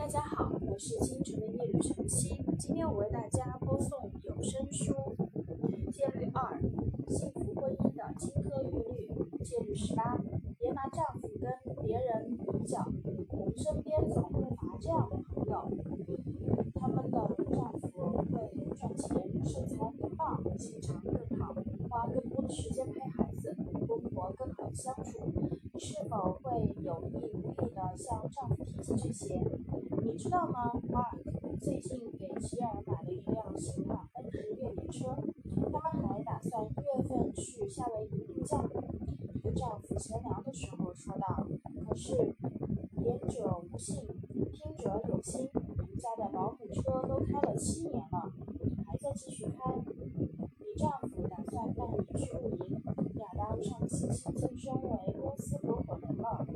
大家好，我是清晨的夜雨晨曦。今天我为大家播送有声书《戒律二：幸福婚姻的金科玉律》。戒律十八：别拿丈夫跟别人比较。我们身边总不乏这样的朋友，他们的丈夫会赚钱，身材更棒，心肠更好，花更多的时间陪孩子，公婆更好相处。你是否会有意无意地向丈夫提起这些？知道吗？Mark 最近给吉尔买了一辆新的奔驰越野车，他们还打算一月份去夏威夷度假。你的丈夫闲聊的时候说道：“可是言者无信，听者有心。你们家的保姆车都开了七年了，还在继续开。你丈夫打算带你去露营。亚当上个星期晋升为公司合伙人了。”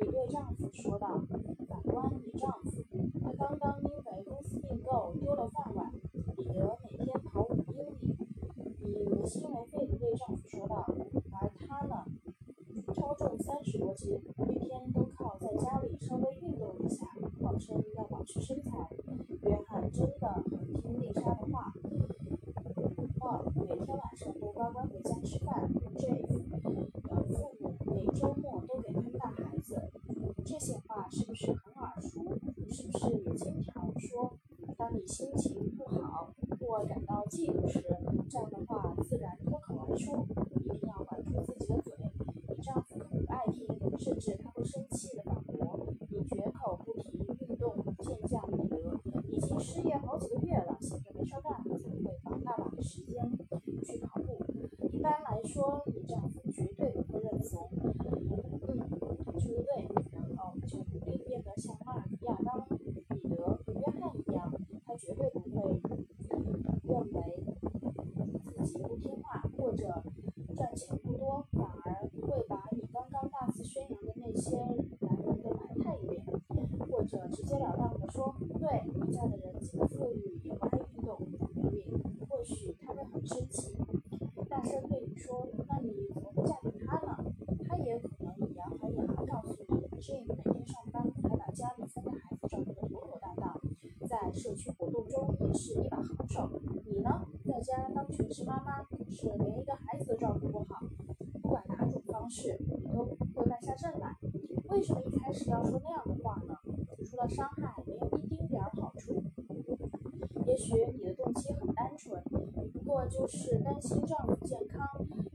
你对丈夫说道。反观你丈夫，他刚刚因为公司并购丢了饭碗。彼得每天跑五英里。你没心没肺地对丈夫说道。而他呢，超重三十多斤，每天都靠在家里稍微运动一下，号称要保持身材。约翰真的很听丽莎的话。哦，每天晚上都乖乖回家吃饭。Jeff 的父母每周末都给他们带孩子。这些话是不是很耳熟？是不是也经常说？当你心情不好或感到嫉妒时，这样的话自然脱口而出。一定要管住自己的嘴。甚至他会生气的反驳。你绝口不提运动健将彼得，已经失业好几个月了，闲着没事干，才会把大把的时间去跑步。一般来说，你丈夫绝对不会认怂。嗯，说的对。然后就努力变得像马尔亚当、彼得和约翰一样，他绝对不会认为自己不听话或者赚钱不多，反而会把你刚刚大肆宣扬的那些男人都埋汰一遍，直截了当的说：“对，你嫁的人既不富裕也不爱运动。”或许他会很生气，大声对你说：“那你怎么不嫁给他呢？”他也可能以牙还牙告诉你：“Jim 每天上班还把家里三个孩子照顾得妥妥当当，在社区活动中也是一把好手。你呢，在家当全职妈妈，可是连一个孩子都照顾不好。不管哪种方式，你都会败下阵来。为什么一开始要说那样的话呢？除了伤害，没有一丁点儿好处。也许你的动机很单纯，不过就是担心丈夫健康，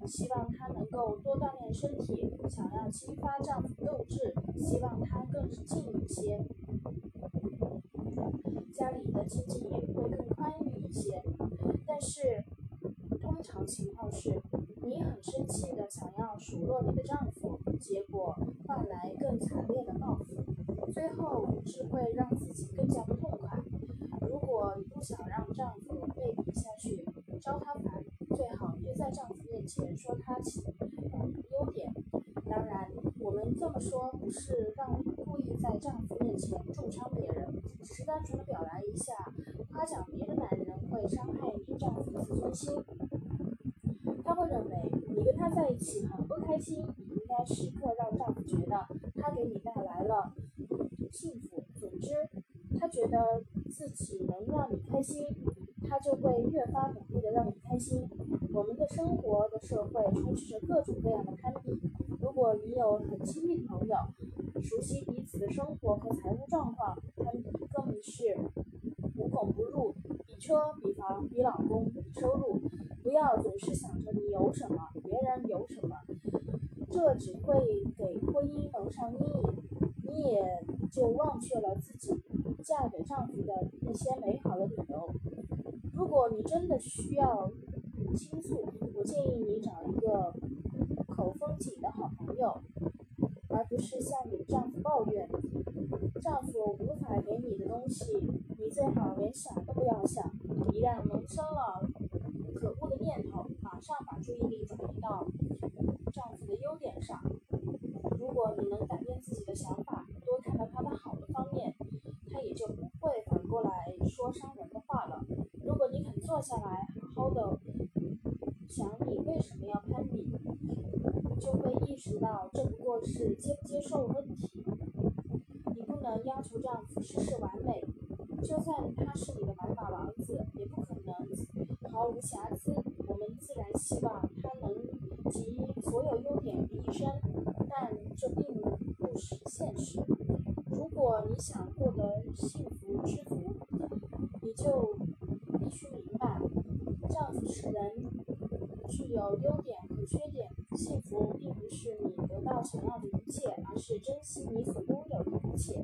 希望他能够多锻炼身体，想要激发丈夫斗志，希望他更近一些，家里的经济也会更宽裕一些。但是，通常情况是，你很生气的想要数落你的丈夫，结果换来更惨烈的报复，最后只会让自己更加不痛快。如果你不想让丈夫被比下去，招他烦，最好别在丈夫面前说他其优点。当然，我们这么说不是让你故意在丈夫面前重伤别人，只是单纯的表达一下，夸奖别的男人会伤害你丈夫的自尊心。他会认为你跟他在一起很不开心，你应该时刻让丈夫觉得他给你带来了幸福。总之，他觉得自己能让你开心，他就会越发努力的让你开心。我们的生活的社会充斥着各种各样的攀比。如果你有很亲密的朋友，熟悉彼此的生活和财务状况，攀比更是无孔不入。比车、比房、比老公、比收入，不要总是想着你有什么，别人有什么，这只会给婚姻蒙上阴影，你也就忘却了自己嫁给丈夫的那些美好的理由。如果你真的需要倾诉，我建议你找一个口风紧的好朋友，而不是向你丈夫抱怨。丈夫无法给你的东西，你最好连想都不要想。一旦萌生了可恶的念头，马上把注意力转移到丈夫的优点上。如果你能改变自己的想法，好的方面，他也就不会反过来说伤人的话了。如果你肯坐下来，好好的想你为什么要攀比，就会意识到这不过是接不接受问题。你不能要求丈丈夫事事完美，就算他是你的白马王子，也不可能毫无瑕疵。我们自然希望他能集所有优点于一身，但这并不是现实。想获得幸福知足，你就必须明白，丈夫是人，具有优点和缺点。幸福并不是你得到想要的一切，而是珍惜你所拥有的一切。